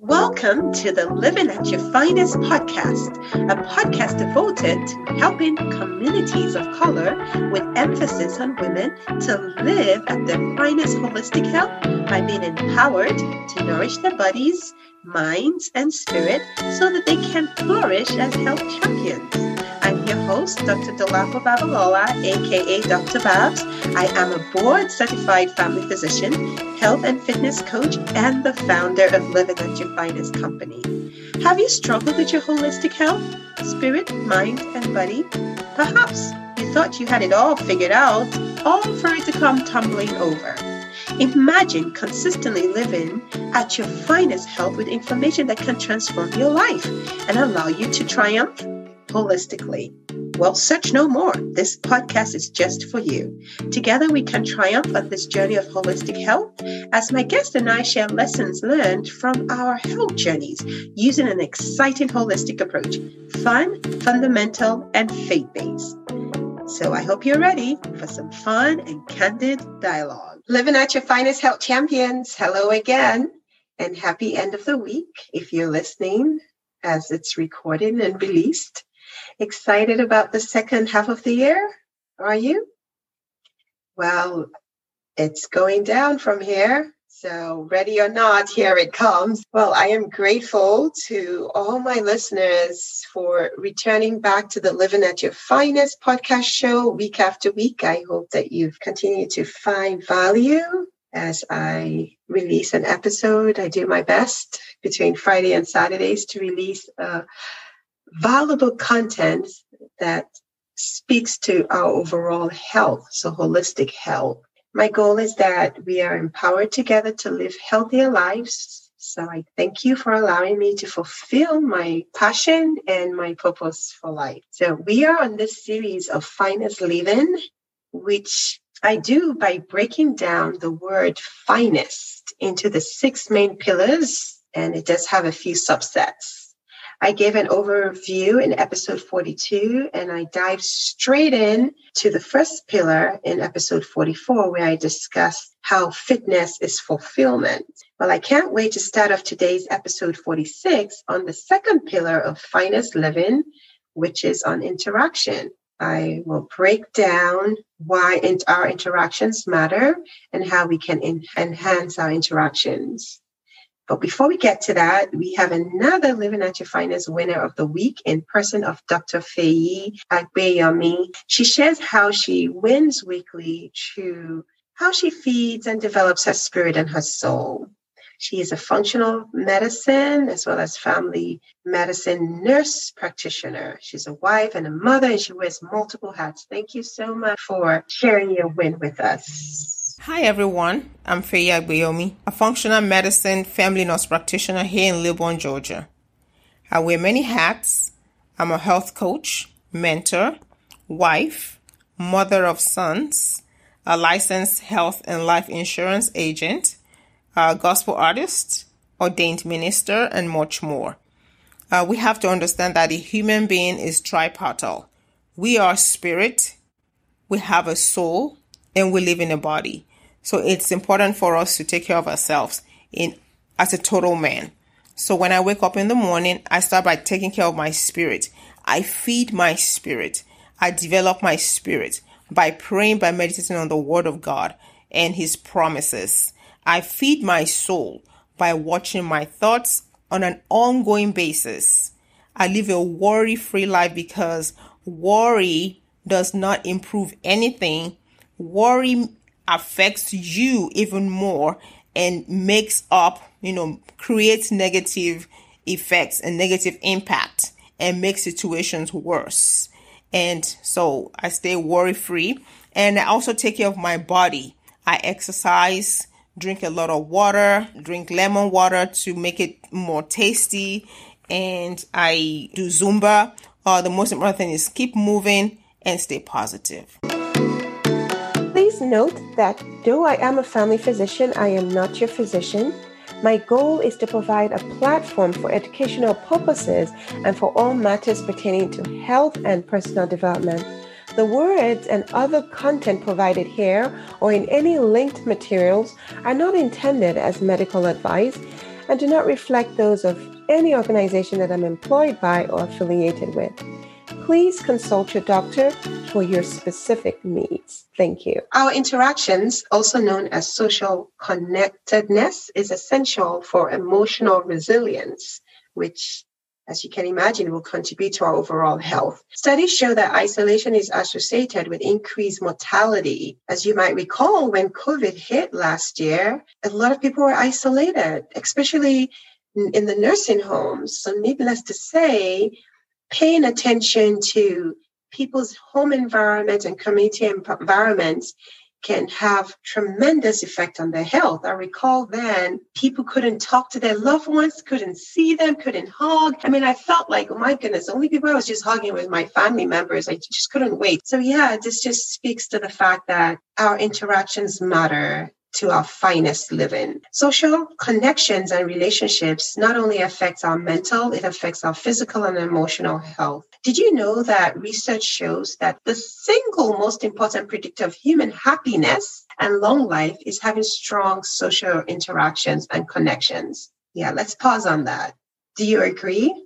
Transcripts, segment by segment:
Welcome to the Living at Your Finest podcast, a podcast devoted to helping communities of color with emphasis on women to live at their finest holistic health by being empowered to nourish their bodies, minds, and spirit so that they can flourish as health champions. Your host, Dr. Dolapo Babalola, aka Dr. Babs. I am a board certified family physician, health and fitness coach, and the founder of Living at Your Finest company. Have you struggled with your holistic health, spirit, mind, and body? Perhaps you thought you had it all figured out, all for it to come tumbling over. Imagine consistently living at your finest health with information that can transform your life and allow you to triumph holistically. Well, search no more. This podcast is just for you. Together, we can triumph on this journey of holistic health as my guest and I share lessons learned from our health journeys using an exciting holistic approach fun, fundamental, and faith based. So I hope you're ready for some fun and candid dialogue. Living at your finest health champions. Hello again and happy end of the week if you're listening as it's recorded and released. Excited about the second half of the year? Are you? Well, it's going down from here. So, ready or not, here it comes. Well, I am grateful to all my listeners for returning back to the Living at Your Finest podcast show week after week. I hope that you've continued to find value as I release an episode. I do my best between Friday and Saturdays to release a valuable content that speaks to our overall health, so holistic health. My goal is that we are empowered together to live healthier lives. So I thank you for allowing me to fulfill my passion and my purpose for life. So we are on this series of finest living, which I do by breaking down the word finest into the six main pillars, and it does have a few subsets. I gave an overview in episode 42, and I dived straight in to the first pillar in episode 44, where I discussed how fitness is fulfillment. Well, I can't wait to start off today's episode 46 on the second pillar of finest living, which is on interaction. I will break down why our interactions matter and how we can enhance our interactions. But before we get to that, we have another Living at Your Finest winner of the week in person of Dr. Feyi Agbeyomi. She shares how she wins weekly through how she feeds and develops her spirit and her soul. She is a functional medicine as well as family medicine nurse practitioner. She's a wife and a mother, and she wears multiple hats. Thank you so much for sharing your win with us. Hi everyone, I'm Feyi Agbeyomi, a functional medicine family nurse practitioner here in Lilburn, Georgia. I wear many hats. I'm a health coach, mentor, wife, mother of sons, a licensed health and life insurance agent, a gospel artist, ordained minister, and much more. Uh, we have to understand that a human being is tripartite. We are spirit, we have a soul, and we live in a body. So it's important for us to take care of ourselves in as a total man. So when I wake up in the morning, I start by taking care of my spirit. I feed my spirit. I develop my spirit by praying, by meditating on the word of God and his promises. I feed my soul by watching my thoughts on an ongoing basis. I live a worry free life because worry does not improve anything. Worry affects you even more and makes up, you know, creates negative effects and negative impact and makes situations worse. And so I stay worry free and I also take care of my body. I exercise, drink a lot of water, drink lemon water to make it more tasty, and I do Zumba. Uh, the most important thing is keep moving and stay positive. Please note that though I am a family physician, I am not your physician. My goal is to provide a platform for educational purposes and for all matters pertaining to health and personal development. The words and other content provided here or in any linked materials are not intended as medical advice and do not reflect those of any organization that I'm employed by or affiliated with. Please consult your doctor for your specific needs. Thank you. Our interactions, also known as social connectedness, is essential for emotional resilience, which as you can imagine, will contribute to our overall health. Studies show that isolation is associated with increased mortality. As you might recall, when COVID hit last year, a lot of people were isolated, especially in the nursing homes. So, needless to say, paying attention to people's home environment and community environments can have tremendous effect on their health. I recall then people couldn't talk to their loved ones, couldn't see them, couldn't hug. I mean, I felt like, oh my goodness, the only people I was just hugging was my family members. I just couldn't wait. So yeah, this just speaks to the fact that our interactions matter to our finest living. Social connections and relationships not only affect our mental, it affects our physical and emotional health. Did you know that research shows that the single most important predictor of human happiness and long life is having strong social interactions and connections? Yeah, let's pause on that. Do you agree?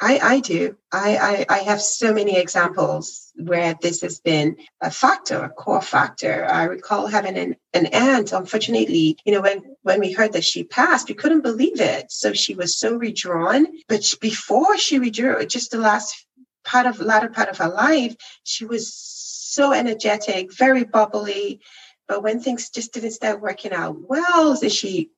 I, I do. I, I, I have so many examples where this has been a factor, a core factor. I recall having an, an aunt, unfortunately, you know, when, when we heard that she passed, we couldn't believe it. So she was so redrawn. But before she withdrew, just the last part of, latter part of her life, she was so energetic, very bubbly. But when things just didn't start working out well, so she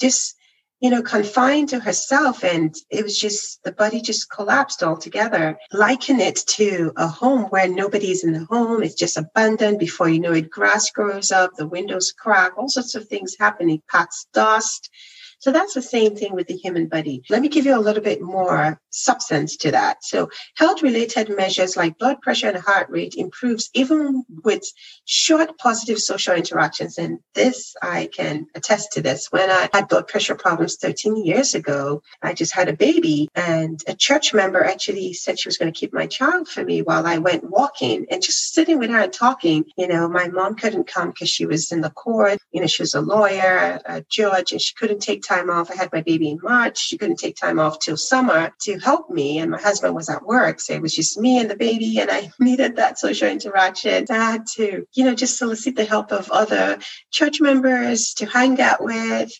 just you know, confined to herself. And it was just, the body just collapsed altogether. Liken it to a home where nobody's in the home. It's just abandoned. Before you know it, grass grows up, the windows crack, all sorts of things happening, packs dust. So that's the same thing with the human body. Let me give you a little bit more substance to that. So health related measures like blood pressure and heart rate improves even with short positive social interactions. And this, I can attest to this. When I had blood pressure problems 13 years ago, I just had a baby and a church member actually said she was going to keep my child for me while I went walking and just sitting with her and talking. You know, my mom couldn't come because she was in the court. You know, she was a lawyer, a judge, and she couldn't take time off. I had my baby in March. She couldn't take time off till summer to help me. And my husband was at work. So it was just me and the baby. And I needed that social interaction. I had to, you know, just solicit the help of other church members to hang out with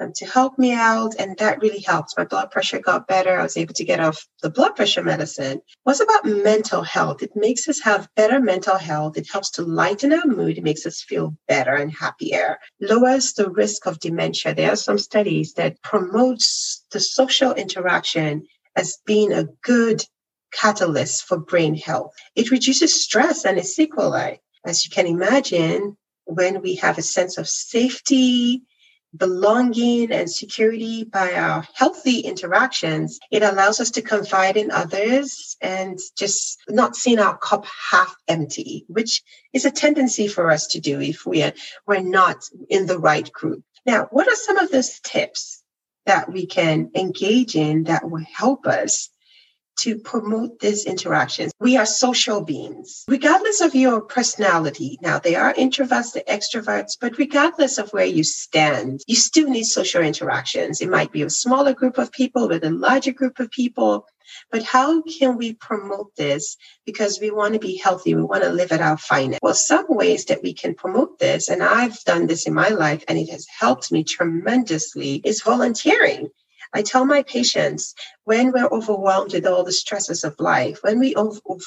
um, to help me out. And that really helped. My blood pressure got better. I was able to get off the blood pressure medicine. What's about mental health? It makes us have better mental health. It helps to lighten our mood. It makes us feel better and happier, lowers the risk of dementia. There are some studies that promotes the social interaction as being a good catalyst for brain health. It reduces stress and its sequelae. As you can imagine, when we have a sense of safety, belonging and security by our healthy interactions, it allows us to confide in others and just not seeing our cup half empty, which is a tendency for us to do if we are, we're not in the right group. Now, what are some of those tips that we can engage in that will help us to promote this interaction. We are social beings, regardless of your personality. Now, they are introverts, the extroverts, but regardless of where you stand, you still need social interactions. It might be a smaller group of people with a larger group of people. But how can we promote this? Because we want to be healthy. We want to live at our finest. Well, some ways that we can promote this, and I've done this in my life and it has helped me tremendously, is volunteering. I tell my patients when we're overwhelmed with all the stresses of life, when we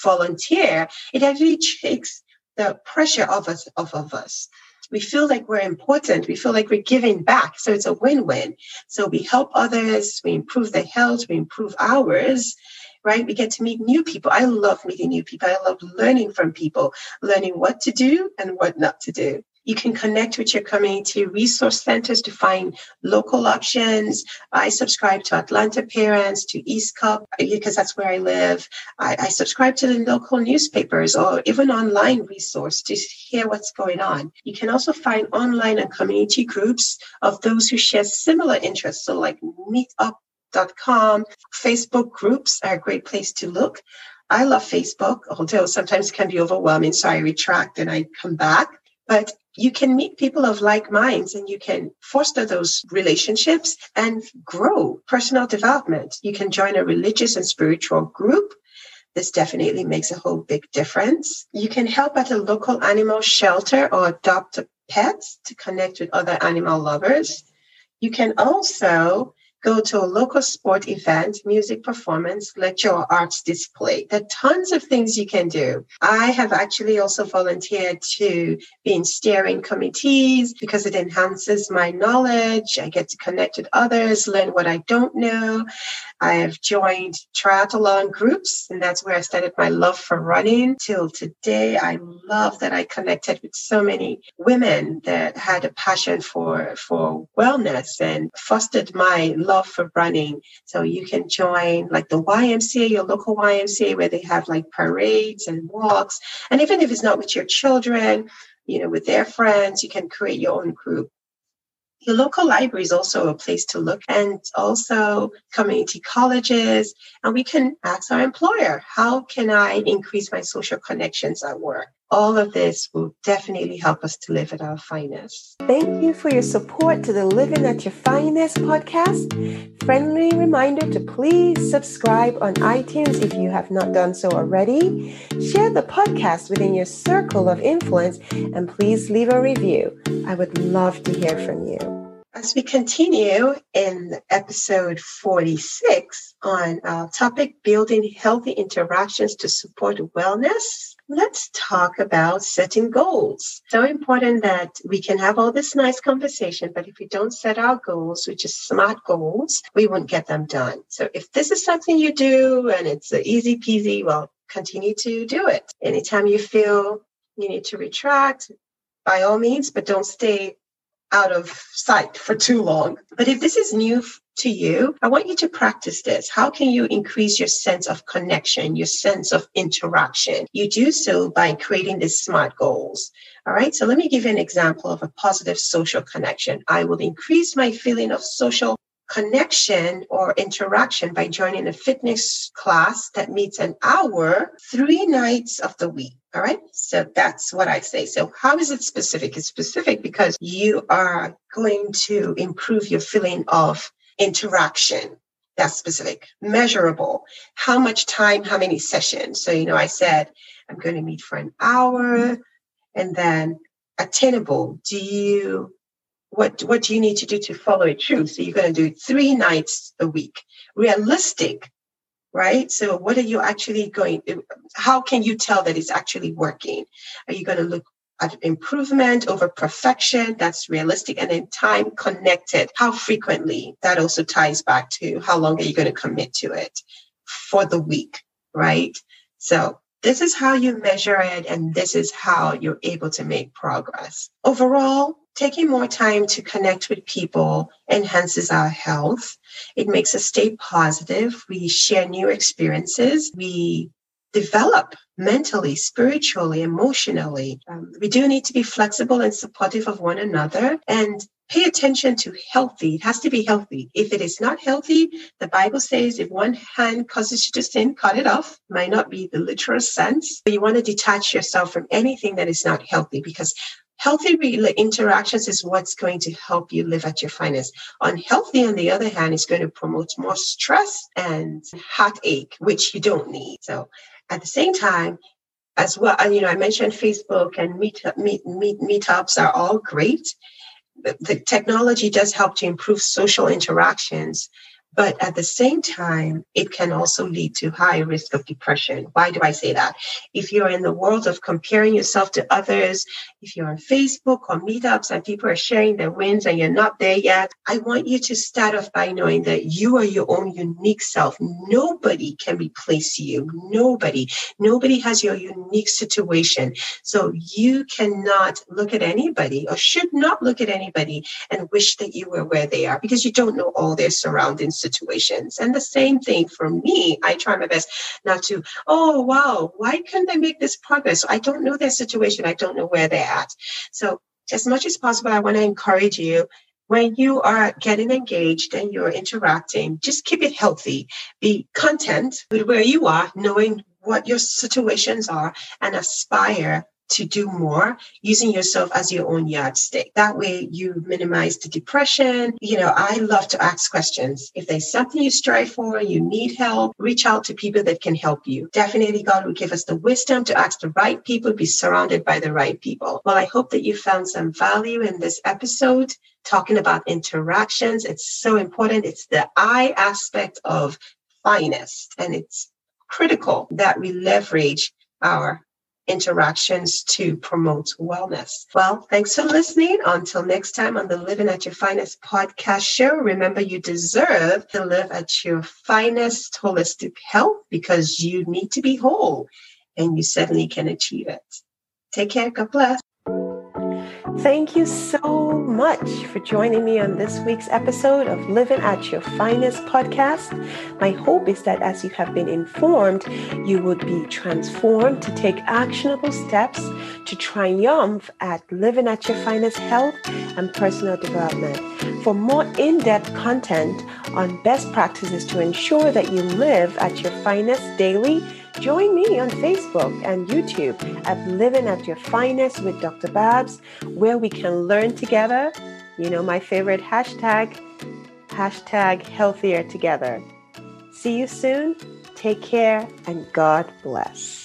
volunteer, it actually takes the pressure off us, off of us. We feel like we're important. We feel like we're giving back. So it's a win-win. So we help others, we improve their health, we improve ours, right? We get to meet new people. I love meeting new people. I love learning from people, learning what to do and what not to do. You can connect with your community resource centers to find local options. I subscribe to Atlanta Parents, to East Cobb, because that's where I live. I, I subscribe to the local newspapers or even online resource to hear what's going on. You can also find online and community groups of those who share similar interests. So like meetup.com, Facebook groups are a great place to look. I love Facebook, although sometimes it can be overwhelming. So I retract and I come back. But you can meet people of like minds and you can foster those relationships and grow personal development. You can join a religious and spiritual group. This definitely makes a whole big difference. You can help at a local animal shelter or adopt a pet to connect with other animal lovers. You can also go to a local sport event, music performance, lecture, or arts display. There are tons of things you can do. I have actually also volunteered to be in steering committees because it enhances my knowledge. I get to connect with others, learn what I don't know. I have joined triathlon groups, and that's where I started my love for running. Till today, I love that I connected with so many women that had a passion for, for wellness and fostered my love love for running. So you can join like the YMCA, your local YMCA, where they have like parades and walks. And even if it's not with your children, you know, with their friends, you can create your own group. Your local library is also a place to look and also community colleges. And we can ask our employer, how can I increase my social connections at work? All of this will definitely help us to live at our finest. Thank you for your support to the Living at Your Finest podcast. Friendly reminder to please subscribe on iTunes if you have not done so already. Share the podcast within your circle of influence and please leave a review. I would love to hear from you. As we continue in episode 46 on our topic, building healthy interactions to support wellness, let's talk about setting goals. So important that we can have all this nice conversation, but if we don't set our goals, which is smart goals, we won't get them done. So if this is something you do and it's easy peasy, well, continue to do it. Anytime you feel you need to retract, by all means, but don't stay out of sight for too long. But if this is new to you, I want you to practice this. How can you increase your sense of connection, your sense of interaction? You do so by creating these smart goals. All right. So let me give you an example of a positive social connection. I will increase my feeling of social connection or interaction by joining a fitness class that meets an hour three nights of the week. All right. So that's what I say. So how is it specific? It's specific because you are going to improve your feeling of interaction. That's specific, measurable. How much time, how many sessions? So, you know, I said, I'm going to meet for an hour and then attainable. Do you, what, what do you need to do to follow it through? So you're going to do three nights a week. Realistic, right? So what are you actually going, how can you tell that it's actually working? Are you going to look improvement over perfection that's realistic and then time connected. How frequently? That also ties back to how long are you going to commit to it for the week right? So this is how you measure it and this is how you're able to make progress. Overall taking more time to connect with people enhances our health. It makes us stay positive. We share new experiences. We develop mentally, spiritually, emotionally. Um, we do need to be flexible and supportive of one another and pay attention to healthy. It has to be healthy. If it is not healthy, the Bible says if one hand causes you to sin, cut it off. Might not be the literal sense, but you want to detach yourself from anything that is not healthy because Healthy interactions is what's going to help you live at your finest. Unhealthy, on the other hand, is going to promote more stress and heartache, which you don't need. So at the same time, as well, uh, you know, I mentioned Facebook and meet, meet, meet, meetups are all great. The technology does help to improve social interactions, but at the same time, it can also lead to high risk of depression. Why do I say that? If you're in the world of comparing yourself to others, if you're on Facebook or meetups and people are sharing their wins and you're not there yet, I want you to start off by knowing that you are your own unique self. Nobody can replace you. Nobody. Nobody has your unique situation. So you cannot look at anybody or should not look at anybody and wish that you were where they are because you don't know all their surroundings situations. And the same thing for me. I try my best not to, oh, wow, why couldn't I make this progress? I don't know their situation. I don't know where they're at. So, as much as possible, I want to encourage you when you are getting engaged and you're interacting, just keep it healthy. Be content with where you are, knowing what your situations are, and aspire to do more using yourself as your own yardstick. That way you minimize the depression. You know, I love to ask questions. If there's something you strive for, you need help, reach out to people that can help you. Definitely God will give us the wisdom to ask the right people, be surrounded by the right people. Well, I hope that you found some value in this episode talking about interactions. It's so important. It's the I aspect of finest and it's critical that we leverage our interactions to promote wellness. Well, thanks for listening. Until next time on the Living at Your Finest podcast show, remember you deserve to live at your finest holistic health because you need to be whole and you certainly can achieve it. Take care. God bless. Thank you so much for joining me on this week's episode of Living at Your Finest podcast. My hope is that as you have been informed, you would be transformed to take actionable steps to triumph at living at your finest health and personal development. For more in depth content on best practices to ensure that you live at your finest daily, Join me on Facebook and YouTube at Living at Your Finest with Dr. Babs, where we can learn together. You know, my favorite hashtag, hashtag healthier together. See you soon. Take care and God bless.